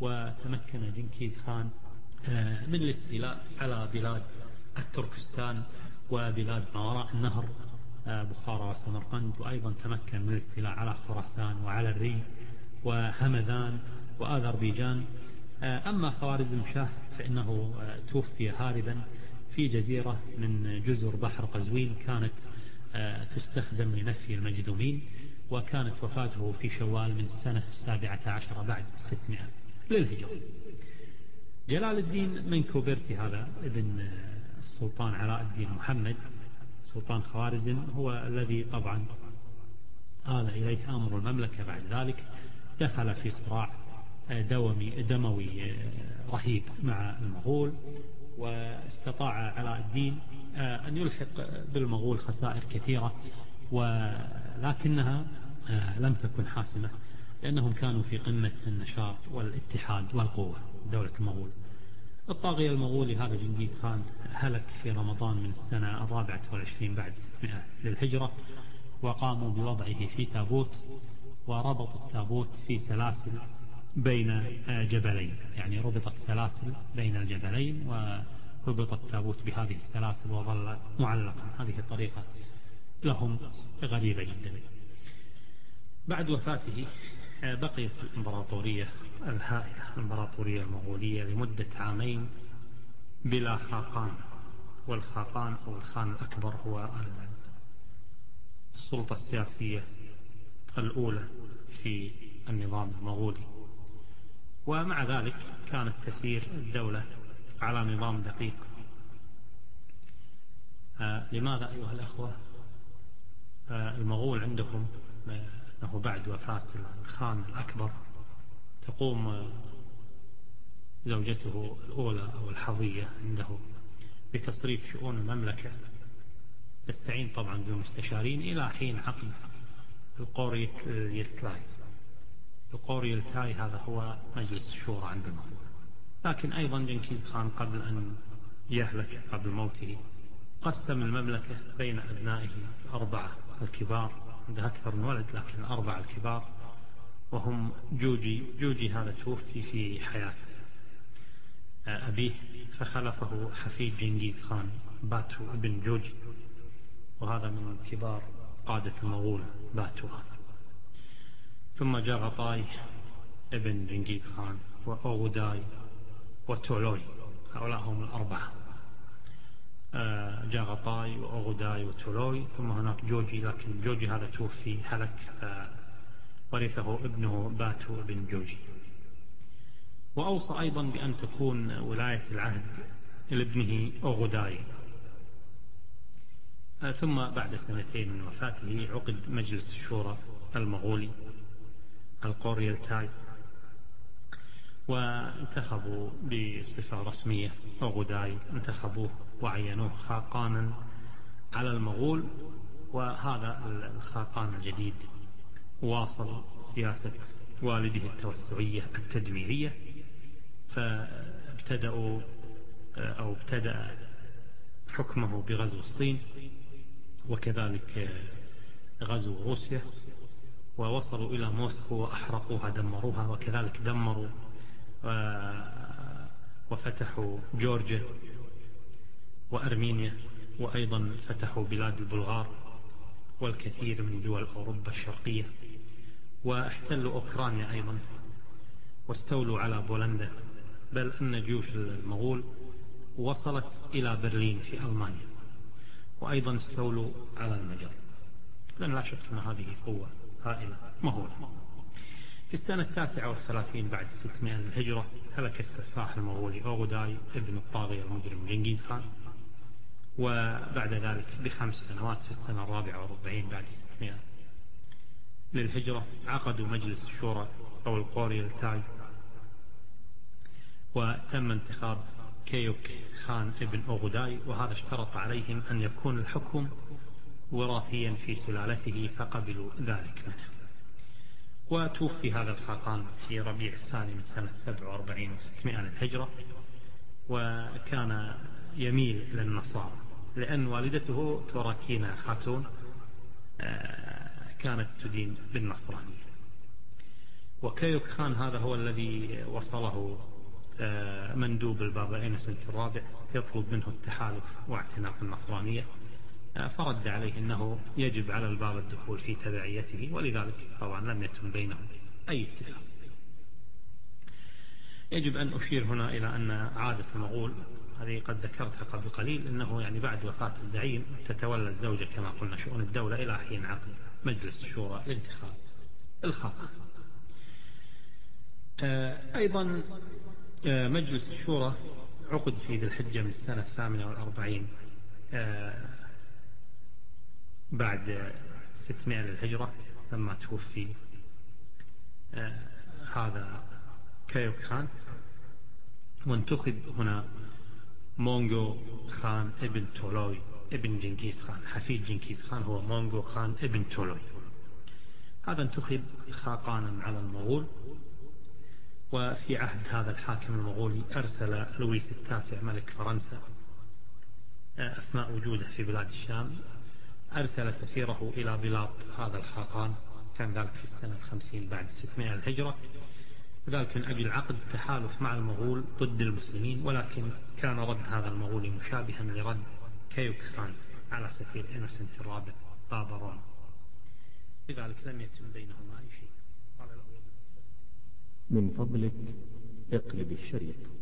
وتمكن جنكيز خان آه، من الاستيلاء على بلاد التركستان وبلاد ما وراء النهر آه، بخارى وسمرقند. وأيضا تمكن من الاستيلاء على خراسان وعلى الري. وهمذان وآذربيجان. آه، أما خوارزم شاه فإنه توفي هاربا في جزيرة من جزر بحر قزوين كانت تستخدم لنفي المجذومين وكانت وفاته في شوال من السنة السابعة عشر بعد الستمائة للهجرة. جلال الدين من كوبرتي هذا ابن السلطان علاء الدين محمد. سلطان خوارزم هو الذي طبعا آل إليه أمر المملكة بعد ذلك. دخل في صراع دومي دموي رهيب مع المغول واستطاع علاء الدين أن يلحق بالمغول خسائر كثيرة ولكنها لم تكن حاسمة لأنهم كانوا في قمة النشاط والاتحاد والقوة دولة المغول. الطاغية المغولي هذا جنكيز خان هلك في رمضان من السنة الرابعة والعشرين بعد 600 للهجرة وقاموا بوضعه في تابوت وربطوا التابوت في سلاسل بين جبلين. يعني ربطت سلاسل بين الجبلين وربط التابوت بهذه السلاسل وظل معلقا. هذه الطريقة لهم غريبة جدا. بعد وفاته بقيت الإمبراطورية الهائلة الإمبراطورية المغولية لمدة عامين بلا خاقان. والخاقان أو الخان الأكبر هو السلطة السياسية الأولى في النظام المغولي. ومع ذلك كانت تسير الدولة على نظام دقيق. آه لماذا أيها الأخوة؟ آه المغول عندهم أنه بعد وفاة الخان الأكبر تقوم زوجته الأولى أو الحظية عنده بتصريف شؤون المملكة. يستعين طبعا بالمستشارين إلى حين عقد القوريتلاي القوريتلاي هذا هو مجلس الشورى عندنا. لكن أيضا جنكيز خان قبل أن يهلك قبل موته قسم المملكة بين أبنائه أربعة الكبار. عنده أكثر من ولد لكن الأربعة الكبار. وهم جوجي جوجي هذا توفي في حياة أبيه. فخلفه حفيد جنكيز خان باتو ابن جوجي. وهذا من كبار قادة المغول باتو ثم جغطاي ابن جنكيز خان وأوغداي وتولوي. هؤلاء هم الأربعة. آه، جغطاي وأوغداي وتولوي ثم هناك جوجي لكن جوجي هذا توفي هلك ورثه ابنه باتو ابن جوجي. وأوصى أيضا بأن تكون ولاية العهد لابنه أوغداي آه، ثم بعد سنتين من وفاته عقد مجلس الشورى المغولي القوريلتاي وانتخبوا بصفة رسمية أوغداي انتخبوه وعينوه خاقانا على المغول. وهذا الخاقان الجديد واصل سياسة والده التوسعية التدميرية. فابتدأوا أو ابتدأ حكمه بغزو الصين. وكذلك غزو روسيا ووصلوا إلى موسكو وأحرقوها دمروها وكذلك دمروا وفتحوا جورجيا وأرمينيا وأيضا فتحوا بلاد البلغار والكثير من دول أوروبا الشرقية. واحتلوا أوكرانيا أيضا واستولوا على بولندا. بل أن جيوش المغول وصلت إلى برلين في ألمانيا. وأيضا استولوا على المجر لأن لا شك أن هذه قوة هائلة. مهولة في السنة التاسعة والثلاثين بعد ستمائة الهجرة هلك السفاح المغولي أوغداي ابن الطاغية المجرم جنكيز خان. وبعد ذلك بخمس سنوات في السنة الرابعة والأربعين بعد ستمائة للهجرة عقدوا مجلس الشورى أو القوريلتاي وتم انتخاب كيوك خان ابن أوغداي وهذا اشترط عليهم أن يكون الحكم وراثيا في سلالته فقبلوا ذلك منه. وتوفي هذا الخاقان في ربيع الثاني من سنة 47 و600 للهجرة وكان يميل إلى النصارى لأن والدته توراكينا خاتون آه، كانت تدين بالنصرانية. وكيوك خان هذا هو الذي وصله مندوب البابا إنسنت الرابع يطلب منه التحالف واعتناق النصرانية. آه، فرد عليه أنه يجب على الباب الدخول في تبعيته ولذلك طبعا لم يتم بينهم أي اتفاق. يجب أن أشير هنا إلى أن عادة المغول هذه قد ذكرتها قبل قليل أنه يعني بعد وفاة الزعيم تتولى الزوجة كما قلنا شؤون الدولة إلى حين عقد مجلس الشورى لانتخاب الخاطئ. آه، أيضا آه، مجلس الشورى عقد في ذي الحجة من السنة الثامنة والأربعين بعد 600 للهجرة لما توفي آه هذا كايوك خان وانتخب هنا مونغو خان ابن تولوي ابن جنكيز خان حفيد جنكيز خان هو مونغو خان ابن تولوي. هذا انتخب خاقانا على المغول. وفي عهد هذا الحاكم المغولي أرسل لويس التاسع ملك فرنسا آه، أثناء وجوده في بلاد الشام أرسل سفيره إلى بلاط هذا الخاقان كان ذلك في السنة الخمسين بعد ستمائة الهجرة. ذلك من أجل عقد تحالف مع المغول ضد المسلمين ولكن كان رد هذا المغولي مشابها لرد كيوك خان على سفير إنوسنت الرابع بابا روما لذلك لم يتم بينهما أي شيء من فضلك اقلب الشريط.